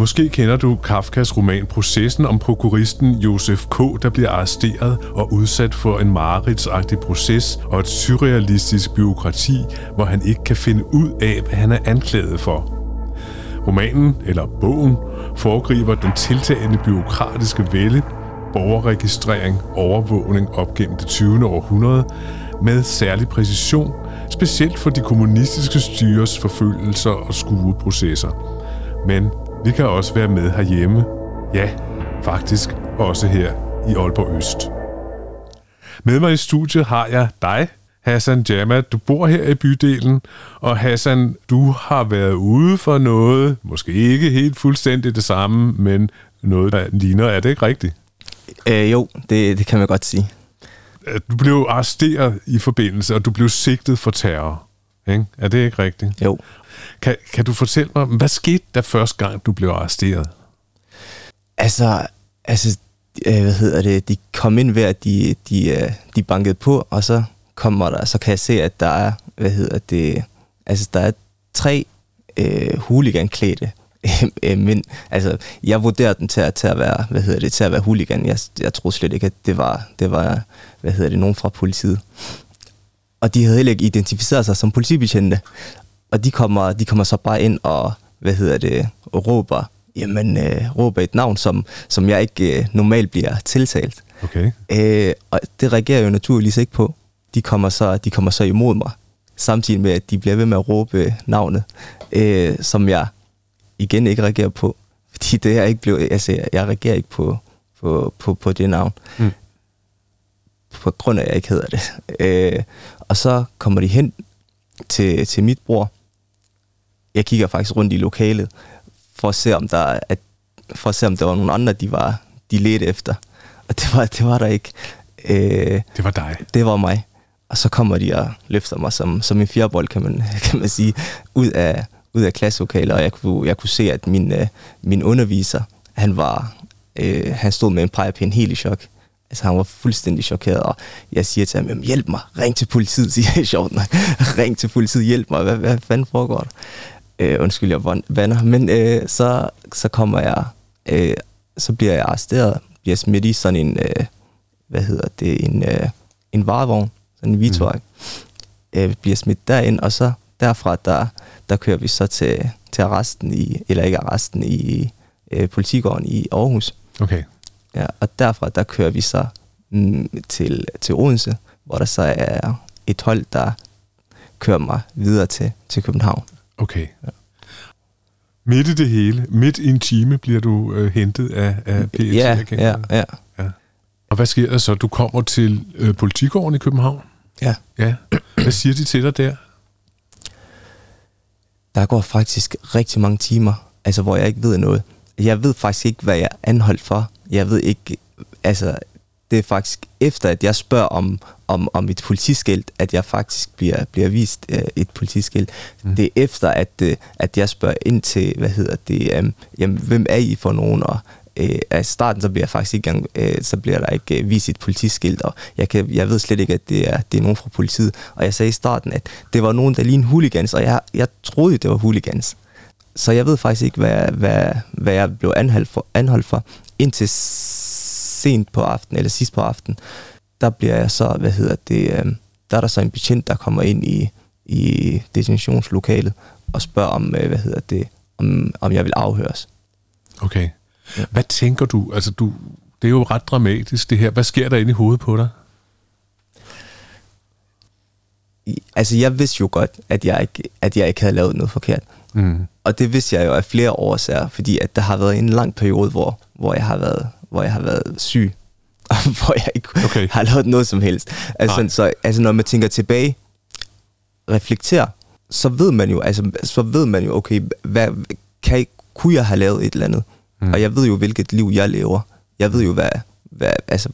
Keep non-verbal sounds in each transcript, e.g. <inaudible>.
Måske kender du Kafkas roman Processen om prokuristen Josef K., der bliver arresteret og udsat for en mareridsagtig proces og et surrealistisk byråkrati, hvor han ikke kan finde ud af, hvad han er anklaget for. Romanen, eller bogen, foregriber den tiltagende byråkratiske vælde, borgerregistrering, overvågning op gennem det 20. århundrede, med særlig præcision, specielt for de kommunistiske styres forfølgelser og skueprocesser. Men vi kan også være med herhjemme. Ja, faktisk også her i Aalborg Øst. Med mig i studiet har jeg dig, Hassan Jama. Du bor her i bydelen, og Hassan, du har været ude for noget, måske ikke helt fuldstændig det samme, men noget, der ligner. Er det ikke rigtigt? Øh, jo, det, det kan man godt sige. Du blev arresteret i forbindelse, og du blev sigtet for terror. Ikke? Er det ikke rigtigt? Jo. Kan, kan du fortælle mig, hvad skete der første gang, du blev arresteret? Altså, altså øh, hvad hedder det, de kom ind ved, at de, de, øh, de bankede på, og så kommer der, så kan jeg se, at der er, hvad hedder det, altså der er tre øh, huliganklædte <laughs> øh, men altså, jeg vurderer den til at, til at være, hvad hedder det, til at være huligan. Jeg, jeg tror slet ikke, at det var, det var, hvad hedder det, nogen fra politiet. Og de havde heller ikke identificeret sig som politibetjente. Og de kommer, de kommer så bare ind og, hvad hedder det, og råber, jamen, øh, råber et navn, som, som jeg ikke øh, normalt bliver tiltalt. Okay. Øh, og det reagerer jeg jo naturligvis ikke på. De kommer så, de kommer så imod mig, samtidig med, at de bliver ved med at råbe navnet, øh, som jeg igen ikke reagerer på. Fordi det er ikke blevet, altså, jeg reagerer ikke på, på, på, på det navn. Mm. På grund af, at jeg ikke hedder det. Øh, og så kommer de hen til, til mit bror. Jeg kigger faktisk rundt i lokalet, for at se, om der, at, for at se, om der var nogle andre, de var de ledte efter. Og det var, det var der ikke. Øh, det var dig? Det var mig. Og så kommer de og løfter mig som, som en fjerbold, kan man, <laughs> kan man sige, ud af, ud af klasselokalet, og jeg kunne, jeg kunne se, at min, øh, min underviser, han var, øh, han stod med en pegepind helt i chok. Altså, han var fuldstændig chokeret, og jeg siger til ham, hjælp mig, ring til politiet, <laughs> siger jeg sjovt nok. ring til politiet, hjælp mig, hvad, hvad fanden foregår der? Øh, undskyld, jeg vander. Men øh, så, så kommer jeg, øh, så bliver jeg arresteret, bliver smidt i sådan en, øh, hvad hedder det, en, øh, en varevogn, sådan en vitvej. Mm. Øh, bliver smidt derind, og så derfra, der, der kører vi så til, til arresten i, eller ikke arresten, i øh, politigården i Aarhus. Okay. Ja, og derfra, der kører vi så mm, til, til Odense, hvor der så er et hold, der kører mig videre til, til København. Okay. Ja. Midt i det hele, midt i en time, bliver du øh, hentet af, af PET? Ja, ja, ja, ja. Og hvad sker der så? Du kommer til øh, politigården i København? Ja. ja. Hvad siger de til dig der? der går faktisk rigtig mange timer, altså hvor jeg ikke ved noget. Jeg ved faktisk ikke, hvad jeg er anholdt for. Jeg ved ikke, altså det er faktisk efter, at jeg spørger om, om, om et politiskilt, at jeg faktisk bliver, bliver vist uh, et politiskilt. Mm. Det er efter, at, uh, at jeg spørger ind til, hvad hedder det, um, jamen, hvem er I for nogen, og øh, af starten, så bliver jeg faktisk ikke gang, øh, så bliver der ikke øh, vist et politiskilt, og jeg, kan, jeg ved slet ikke, at det er, det er nogen fra politiet. Og jeg sagde i starten, at det var nogen, der lignede hooligans, og jeg, jeg troede, det var hooligans. Så jeg ved faktisk ikke, hvad, hvad, hvad jeg blev anholdt for, anholdt for. Indtil sent på aftenen, eller sidst på aftenen, der bliver jeg så, hvad hedder det, øh, der er der så en betjent, der kommer ind i, i detentionslokalet og spørger om, øh, hvad hedder det, om, om jeg vil afhøres. Okay. Ja. Hvad tænker du? Altså, du, det er jo ret dramatisk, det her. Hvad sker der inde i hovedet på dig? Altså, jeg vidste jo godt, at jeg ikke, at jeg ikke havde lavet noget forkert. Mm. Og det vidste jeg jo af flere årsager, fordi at der har været en lang periode, hvor, hvor, jeg, har været, hvor jeg har været syg, <laughs> og hvor jeg ikke okay. har lavet noget som helst. Altså, så, altså, når man tænker tilbage, reflekterer, så ved man jo, altså, så ved man jo, okay, hvad, kan, kunne jeg have lavet et eller andet? Mm. Og jeg ved jo, hvilket liv jeg lever. Jeg ved jo, hvad, hvad altså,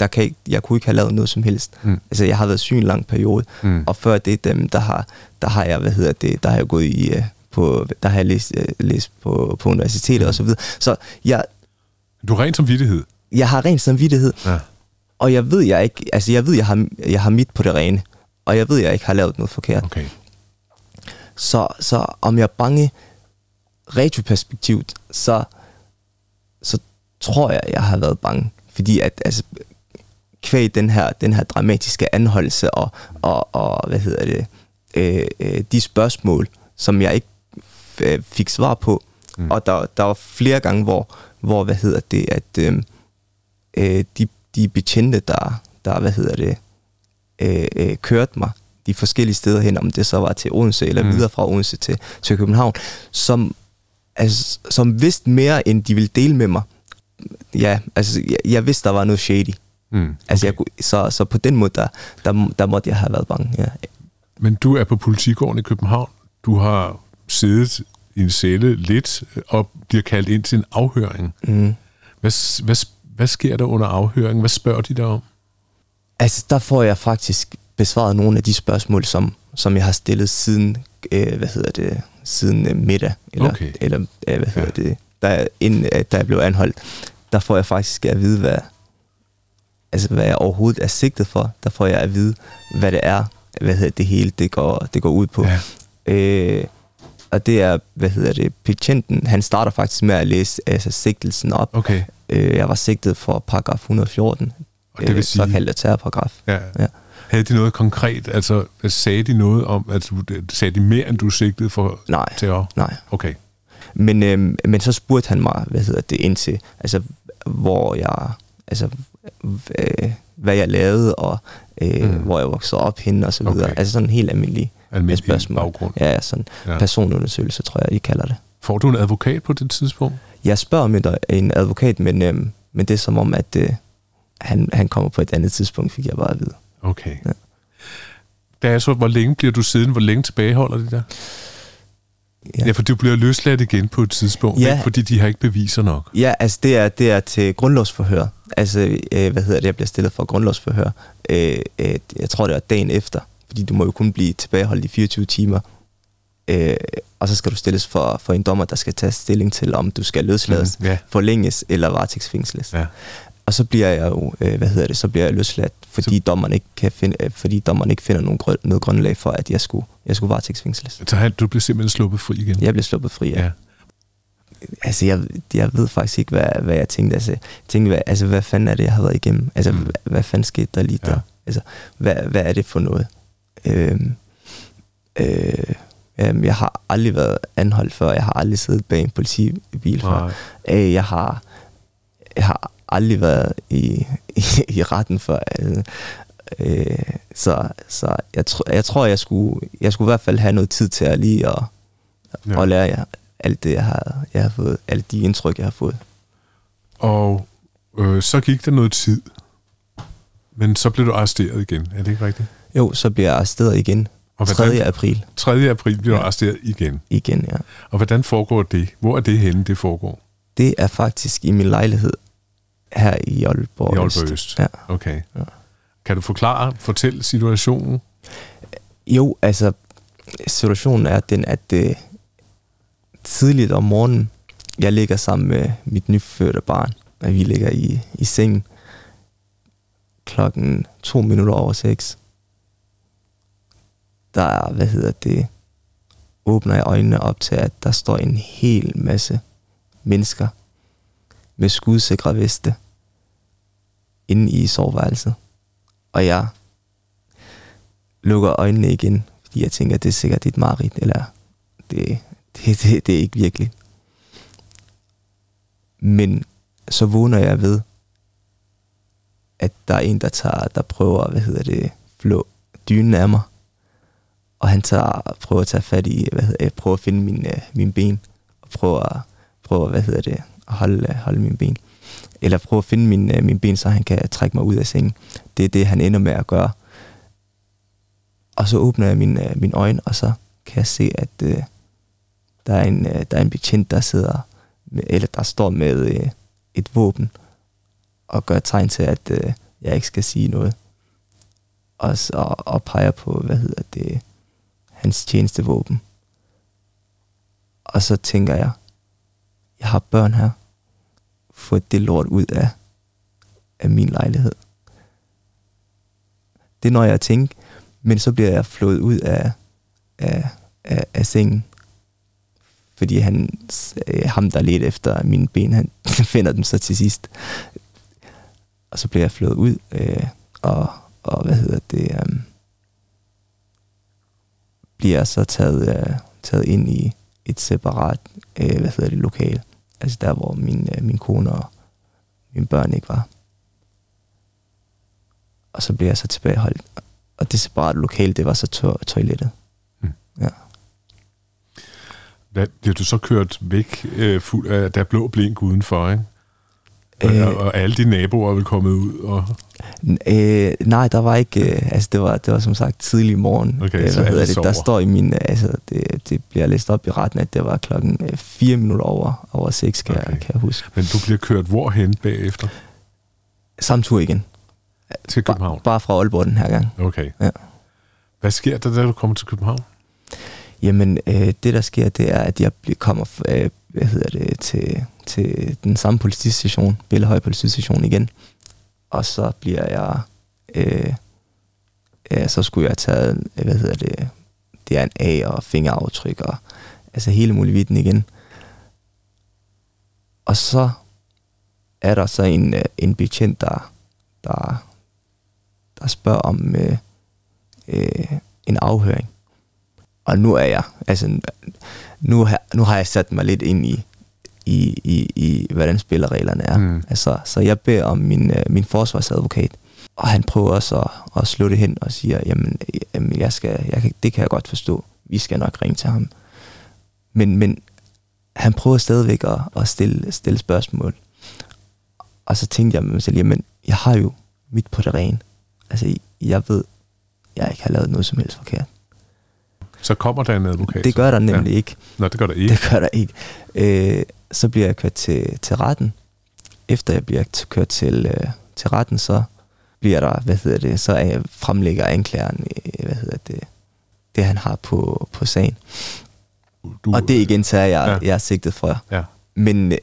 der kan ikke, jeg kunne ikke have lavet noget som helst. Mm. Altså, jeg har været syg en lang periode, mm. og før det, dem, der har, der har jeg, hvad hedder det, der har jeg gået i, uh, på, der har jeg læst, uh, læst på, på universitetet mm. og så videre. Så jeg... Du har ren samvittighed? Jeg har ren samvittighed. Ja. Og jeg ved, jeg ikke, altså jeg ved, jeg har, jeg har mit på det rene, og jeg ved, jeg ikke har lavet noget forkert. Okay. Så, så om jeg er bange, retroperspektivt, så, så tror jeg, jeg har været bange. Fordi at, altså, kvæg den her, den her dramatiske anholdelse og, og, og hvad hedder det, øh, øh, de spørgsmål, som jeg ikke øh, fik svar på. Mm. Og der, der var flere gange, hvor, hvor hvad hedder det, at øh, øh, de, de betjente, der, der hvad hedder det, øh, øh, kørte mig de forskellige steder hen, om det så var til Odense eller mm. videre fra Odense til, til København, som, altså, som vidste mere, end de ville dele med mig. Ja, altså, jeg, jeg vidste, der var noget shady. Mm, okay. altså, jeg, så, så på den måde, der, der, der måtte jeg have været bange. Ja. Men du er på politigården i København. Du har siddet en celle lidt og bliver kaldt ind til en afhøring. Mm. Hvad, hvad, hvad sker der under afhøringen? Hvad spørger de der om? Altså, der får jeg faktisk besvaret nogle af de spørgsmål, som, som jeg har stillet siden, øh, hvad hedder det, siden øh, middag, eller, okay. eller øh, hvad hedder ja. det, der, inden, øh, da jeg blev anholdt. Der får jeg faktisk at vide, hvad, altså, hvad jeg overhovedet er sigtet for. Der får jeg at vide, hvad det er, hvad hedder det hele, det går, det går ud på. Ja. Øh, og det er, hvad hedder det, betjenten, han starter faktisk med at læse altså, sigtelsen op. Okay. Øh, jeg var sigtet for paragraf 114, og det vil øh, sige... såkaldte terrorparagraf. Ja. ja. Havde de noget konkret? Altså, sagde de noget om, at du, sagde de mere, end du sigtede for nej, terror? Nej, Okay. Men, øh, men så spurgte han mig, hvad hedder det, indtil, altså, hvor jeg, altså, øh, hvad jeg lavede, og øh, mm. hvor jeg voksede op henne, og så videre. Okay. Altså sådan helt almindelig, almindelig spørgsmål. baggrund. Ja, sådan ja. personundersøgelse, tror jeg, I kalder det. Får du en advokat på det tidspunkt? Jeg spørger om en advokat, men, øh, men det er som om, at øh, han, han kommer på et andet tidspunkt, fik jeg bare at vide. Okay. Ja. Da er så, hvor længe bliver du siden? Hvor længe tilbageholder de der? Ja. ja, for du bliver løsladt igen på et tidspunkt, ja. ikke? fordi de har ikke beviser nok. Ja, altså det er, det er til grundlovsforhør. Altså, øh, hvad hedder det, jeg bliver stillet for grundlovsforhør. Øh, øh, jeg tror, det er dagen efter, fordi du må jo kun blive tilbageholdt i 24 timer. Øh, og så skal du stilles for, for en dommer, der skal tage stilling til, om du skal løslades, mm, yeah. forlænges eller varetægtsfængsles. Ja. Og så bliver jeg jo, øh, hvad hedder det, så bliver jeg løsladt, fordi så... dommeren ikke kan finde, øh, fordi dommeren ikke finder nogen grøn, noget grundlag for, at jeg skulle, jeg skulle varetægtsfængsles. Så du blev simpelthen sluppet fri igen? Jeg blev sluppet fri, ja. ja. Altså, jeg, jeg ved faktisk ikke, hvad, hvad jeg tænkte. Altså, jeg tænkte, hvad, altså, hvad fanden er det, jeg har været igennem? Altså, mm. hvad, hvad fanden skete der lige ja. der? Altså, hvad, hvad er det for noget? Øhm, øh, øh, jeg har aldrig været anholdt før. Jeg har aldrig siddet bag en politibil før. Øh, jeg har, jeg har aldrig været i, i, i retten for. Altså, øh, så så jeg, tr- jeg tror, jeg skulle, jeg skulle i hvert fald have noget tid til at lige at, ja. at lære jer alt det, jeg har, jeg har fået, alle de indtryk, jeg har fået. Og øh, så gik der noget tid, men så blev du arresteret igen, er det ikke rigtigt? Jo, så bliver jeg arresteret igen. Og 3. april. 3. april bliver ja. du arresteret igen? Igen, ja. Og hvordan foregår det? Hvor er det henne, det foregår? Det er faktisk i min lejlighed her i Aalborg, I Aalborg Øst. Øst. Ja. Okay. Ja. Kan du forklare, fortælle situationen? Jo, altså, situationen er den, at det tidligt om morgenen, jeg ligger sammen med mit nyfødte barn, og vi ligger i, i sengen klokken to minutter over seks. Der er, hvad hedder det, åbner jeg øjnene op til, at der står en hel masse mennesker med skudsikre veste inde i soveværelset. Og jeg lukker øjnene igen, fordi jeg tænker, at det er sikkert et mareridt, eller det, det, det, det er ikke virkelig. Men så vågner jeg ved, at der er en, der, tager, der prøver, hvad hedder det, flå dynen af mig. Og han tager, prøver at tage fat i, hvad hedder jeg prøver at finde min, øh, min ben, og prøver, prøver, hvad hedder det, at holde, øh, holde min ben. Eller prøve at finde min, øh, min ben, så han kan trække mig ud af sengen. Det er det, han ender med at gøre. Og så åbner jeg min, øh, min øjne, og så kan jeg se, at øh, der, er en, øh, der er en betjent, der sidder, med, eller der står med øh, et våben, og gør tegn til, at øh, jeg ikke skal sige noget. Og, så, og peger på, hvad hedder det, hans tjenestevåben. Og så tænker jeg, jeg har børn her. Få det lort ud af, af min lejlighed. Det når jeg tænker, men så bliver jeg flået ud af, af, af, af sengen. fordi han, øh, ham, der lidt efter mine ben, han <laughs> finder dem så til sidst. Og så bliver jeg flået ud, øh, og, og hvad hedder det, øh, bliver så taget, øh, taget ind i et separat, øh, hvad hedder det, lokale. Altså der, hvor min, øh, min kone og mine børn ikke var. Og så bliver jeg så tilbageholdt. Og det separate lokale, det var så to- toilettet. Mm. Ja. Hvad, bliver du så kørt væk øh, fuld af, der er blå blink udenfor, ikke? Og, Øh. og, og alle de naboer er vel kommet ud, og Øh, nej, der var ikke, øh, altså det var, det var som sagt tidlig morgen. Okay, øh, hvad hedder det? Der står i min, øh, altså det, det bliver læst op i retten, at det var klokken øh, 4 minutter over, over 6, kan, Okay. jeg, kan jeg huske. men du bliver kørt hvorhen bagefter? Samme tur igen. Til København? Bare, bare fra Aalborg den her gang. Okay. Ja. Hvad sker der, da du kommer til København? Jamen, øh, det der sker, det er, at jeg bliver, kommer øh, hvad hedder det, til, til den samme politistation, Bellehøj politistation igen. Og så bliver jeg, øh, ja, så skulle jeg have taget, hvad hedder det, A og fingeraftryk og altså hele muligheden igen. Og så er der så en, øh, en betjent, der, der, der spørger om øh, øh, en afhøring. Og nu er jeg, altså, nu, har, nu har jeg sat mig lidt ind i, i, i, i hvordan spillereglerne er. Mm. Altså, så jeg beder om min, øh, min forsvarsadvokat, og han prøver også at, at slå det hen og siger, jamen, jamen jeg skal, jeg kan, det kan jeg godt forstå, vi skal nok ringe til ham. Men, men han prøver stadigvæk at, at stille, stille spørgsmål. Og så tænkte jeg med mig selv, jamen, jeg har jo mit på det rene. Altså, jeg ved, jeg ikke har lavet noget som helst forkert. Så kommer der en advokat? Det gør der nemlig ja. ikke. Nå, det gør der ikke. Det gør der ikke. Øh, så bliver jeg kørt til, til retten. Efter jeg bliver kørt til, øh, til retten, så bliver der, hvad hedder det, så er, fremlægger anklageren, øh, hvad hedder det, det han har på, på sagen. Du, Og det er igen så er jeg, Ja. jeg er sigtet for. Ja. Men, øh,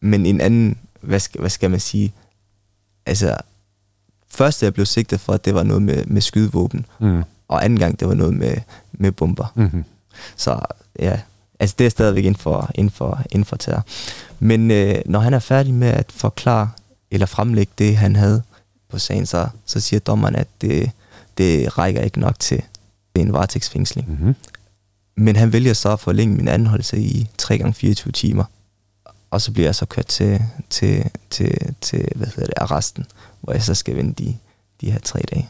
men en anden, hvad skal, hvad skal man sige, altså, første jeg blev sigtet for, det var noget med, med skydevåben, Mm. og anden gang, det var noget med, med bomber. Mm-hmm. Så ja, altså det er stadigvæk inden for, inden for, inden for terror. Men øh, når han er færdig med at forklare eller fremlægge det, han havde på sagen, så, så siger dommeren, at det, det rækker ikke nok til en varetægtsfængsling. Mm-hmm. Men han vælger så at forlænge min anholdelse i 3 gange 24 timer. Og så bliver jeg så kørt til, til, til, til hvad hedder det, arresten, hvor jeg så skal vente de, de her tre dage.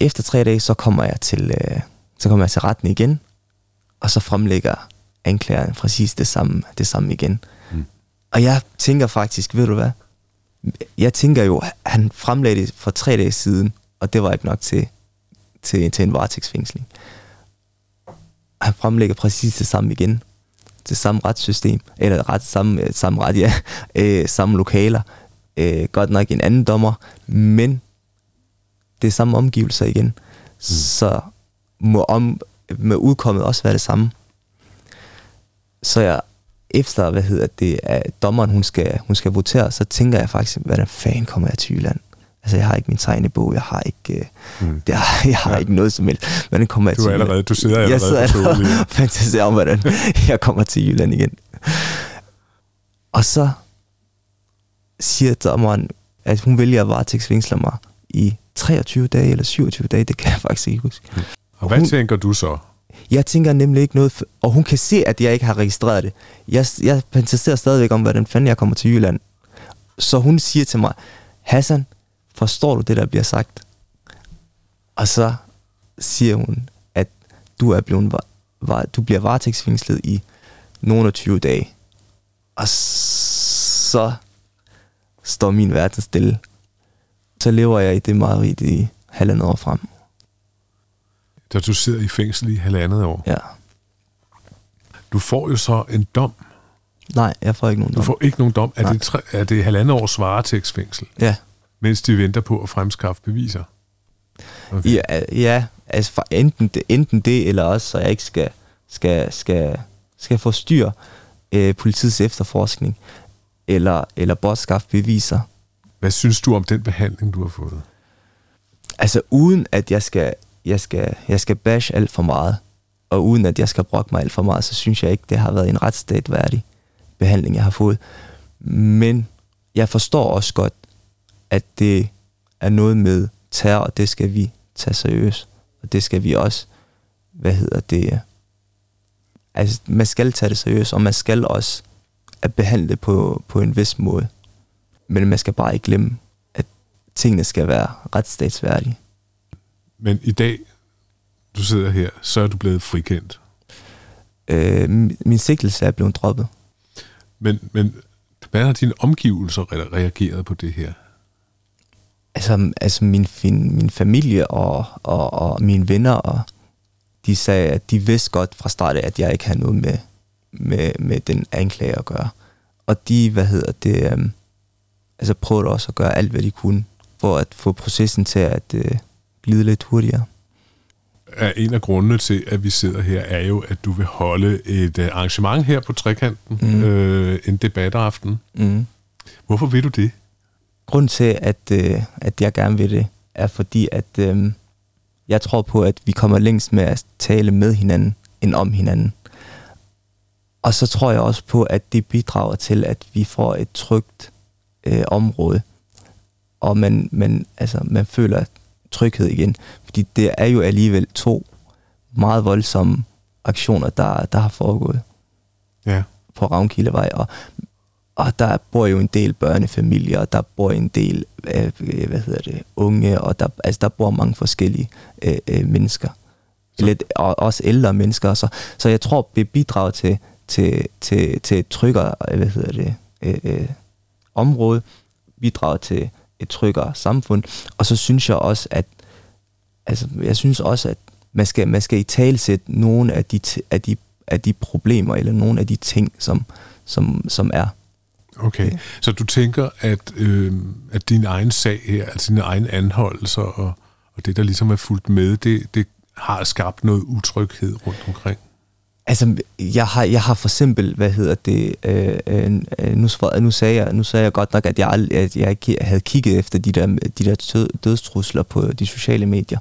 Efter tre dage, så kommer jeg til, øh, så kommer jeg til retten igen, og så fremlægger anklageren præcis det samme, det samme igen. Mm. Og jeg tænker faktisk, ved du hvad? Jeg tænker jo, han fremlagde det for tre dage siden, og det var ikke nok til, til, til en varetægtsfængsling. Han fremlægger præcis det samme igen. Det samme retssystem, eller ret, samme, samme ret, ja, <laughs> øh, samme lokaler. Øh, godt nok en anden dommer, men det er samme omgivelser igen. Mm. Så må om, med udkommet også være det samme. Så jeg, efter, hvad hedder det, at dommeren, hun skal, hun skal votere, så tænker jeg faktisk, hvordan fanden kommer jeg til Jylland? Altså, jeg har ikke min tegnebog, jeg har ikke, Mm. mm. det har, jeg har Ja. ikke noget som helst. Hvordan kommer jeg Du til er Jylland? allerede, du sidder allerede jeg sidder allerede og fantaserer om, hvordan <laughs> jeg kommer til Jylland igen. Og så siger dommeren, at hun vælger at varetægtsfængsle mig i 23 dage eller 27 dage, det kan jeg faktisk ikke huske. Og hvad Hun- tænker du så? Jeg tænker nemlig ikke noget, og hun kan se, at jeg ikke har registreret det. Jeg, jeg fantaserer stadigvæk om, hvordan fanden jeg kommer til Jylland. Så hun siger til mig, Hassan, forstår du det, der bliver sagt? Og så siger hun, at du er blevet, var, var, du bliver varetægtsfængslet i nogle af 20 dage. Og så står min verden stille. Så lever jeg i det mareridt i halvandet år frem. Da du sidder i fængsel i halvandet år. Ja. Du får jo så en dom. Nej, jeg får ikke nogen Du dom. får ikke nogen dom. Er Nej. det, tre, er det halvandet års varetægtsfængsel, Ja. mens de venter på at fremskaffe beviser? Okay. Ja, ja altså enten det, enten det, eller også, så jeg ikke skal, skal, skal, skal forstyrre øh, politiets efterforskning, eller, eller bortskaffe beviser. Hvad synes du om den behandling, du har fået? Altså uden at jeg skal, jeg skal, jeg skal bash alt for meget, og uden at jeg skal brokke mig alt for meget, så synes jeg ikke, det har været en retsstat værdig behandling, jeg har fået. Men jeg forstår også godt, at det er noget med terror, og det skal vi tage seriøst. Og det skal vi også, hvad hedder det, altså man skal tage det seriøst, og man skal også at behandle det på, på en vis måde. Men man skal bare ikke glemme, at tingene skal være retsstatsværdige. Men i dag, du sidder her, så er du blevet frikendt. Øh, min sigtelse er blevet droppet. Men, men hvad har dine omgivelser reageret på det her? Altså, altså min, min, min familie og, og, og mine venner, og de sagde, at de vidste godt fra start at jeg ikke havde noget med, med, med den anklage at gøre. Og de, hvad hedder det, um, altså prøvede også at gøre alt, hvad de kunne, for at få processen til at uh, glide lidt hurtigere. Er en af grundene til, at vi sidder her, er jo, at du vil holde et uh, arrangement her på Trekanten, mm. øh, en debataften. Mm. Hvorfor vil du det? Grunden til, at, uh, at jeg gerne vil det, er fordi, at uh, jeg tror på, at vi kommer længst med at tale med hinanden, end om hinanden. Og så tror jeg også på, at det bidrager til, at vi får et trygt øh, område, og man, man, altså, man føler tryghed igen. Fordi det er jo alligevel to meget voldsomme aktioner, der, der har foregået ja. på Ravnkildevej. Og, og der bor jo en del børnefamilier, og der bor en del øh, hvad hedder det, unge, og der, altså, der bor mange forskellige øh, øh, mennesker. Lidt, og også ældre mennesker. Så, så jeg tror, det bidrager til, til, til, til et tryggere hvad hedder det, øh, øh, område, bidrager til et tryggere samfund. Og så synes jeg også, at altså, jeg synes også, at man skal, man skal i talsætte nogle af de, af, de, af de problemer, eller nogle af de ting, som, som, som er. Okay, okay, så du tænker, at, øh, at din egen sag her, altså dine egne anholdelser og, og det, der ligesom er fuldt med, det, det har skabt noget utryghed rundt omkring? Altså, jeg har, jeg har for eksempel, hvad hedder det, øh, øh, øh nu, nu, sagde jeg, nu sagde jeg godt nok, at jeg, at jeg ikke havde kigget efter de der, de der dødstrusler på de sociale medier.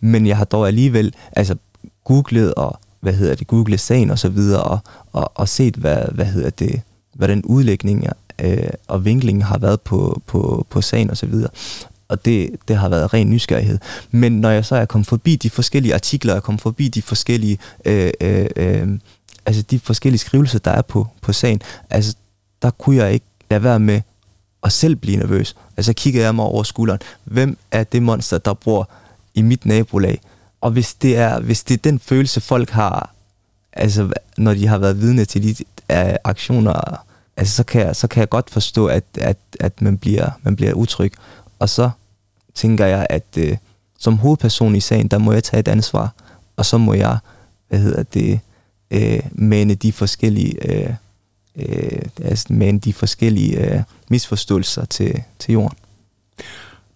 Men jeg har dog alligevel altså, googlet og, hvad hedder det, googlet sagen og så videre, og, og, og set, hvad, hvad hedder det, hvad den udlægning øh, og vinklingen har været på, på, på sagen og så videre og det, det har været ren nysgerrighed. Men når jeg så er kommet forbi de forskellige artikler, er kommet forbi de forskellige, øh, øh, øh, altså de forskellige skrivelser, der er på, på sagen, altså der kunne jeg ikke lade være med at selv blive nervøs. Altså kiggede jeg mig over skulderen. Hvem er det monster, der bor i mit nabolag? Og hvis det er, hvis det er den følelse, folk har, altså når de har været vidne til de uh, aktioner, altså så kan jeg, så kan jeg godt forstå, at, at, at man, bliver, man bliver utryg. Og så tænker jeg, at øh, som hovedperson i sagen, der må jeg tage et ansvar, og så må jeg, hvad hedder det, øh, mane de forskellige, øh, øh, altså mane de forskellige øh, misforståelser til, til jorden.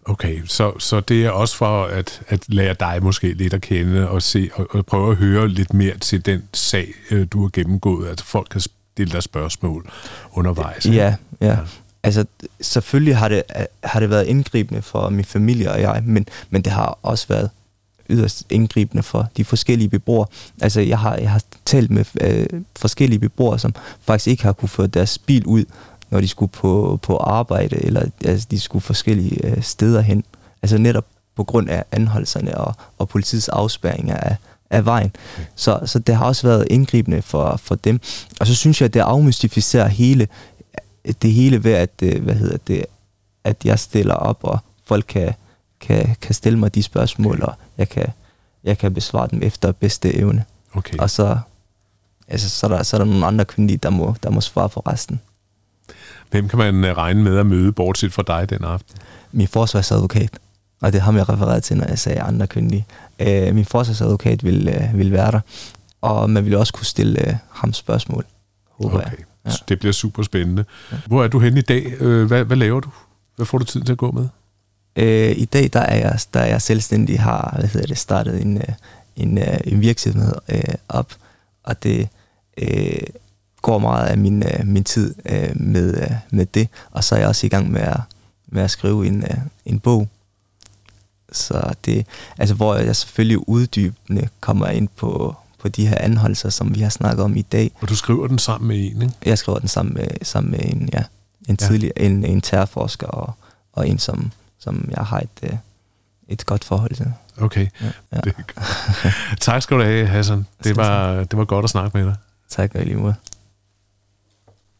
Okay, så, så det er også for at, at lære dig måske lidt at kende og se og, og prøve at høre lidt mere til den sag, øh, du har gennemgået. Altså folk kan stille dig spørgsmål undervejs. Ja, ja. ja altså selvfølgelig har det, har det været indgribende for min familie og jeg, men, men det har også været yderst indgribende for de forskellige beboere. Altså jeg har, jeg har talt med øh, forskellige beboere, som faktisk ikke har kunne få deres bil ud, når de skulle på, på arbejde, eller altså, de skulle forskellige øh, steder hen. Altså netop på grund af anholdelserne og, og politiets afspærringer af, af vejen. Så, så det har også været indgribende for, for dem. Og så synes jeg, at det afmystificerer hele, det hele ved, at, øh, hvad hedder det, at jeg stiller op, og folk kan, kan, kan stille mig de spørgsmål, og jeg kan, jeg kan besvare dem efter bedste evne. Okay. Og så, altså, så, er der, så er der nogle andre kyndige, der må, der må svare for resten. Hvem kan man øh, regne med at møde, bortset fra dig den aften? Min forsvarsadvokat. Og det har jeg refereret til, når jeg sagde andre kyndige. Øh, min forsvarsadvokat vil, øh, vil være der. Og man vil også kunne stille øh, ham spørgsmål, håber okay. jeg. Ja. Det bliver super spændende. Ja. Hvor er du henne i dag? Øh, hvad, hvad laver du? Hvad får du tid til at gå med? Øh, I dag der er, jeg, der er jeg selvstændig, har hvad hedder det, startet en, øh, en, øh, en virksomhed øh, op, og det øh, går meget af min, øh, min tid øh, med, øh, med det, og så er jeg også i gang med at, med at skrive en, øh, en bog, så det, altså hvor jeg selvfølgelig uddybende kommer ind på, på de her anholdelser, som vi har snakket om i dag. Og du skriver den sammen med en, ikke? Jeg skriver den sammen med, sammen med en, ja, en, Ja. tidlig, en, en terrorforsker og, og en, som, som jeg har et, øh, et godt forhold til. Okay, Ja, ja. det er godt. Tak skal du have, Hassan. Det var, det var godt at snakke med dig. Tak og lige måde.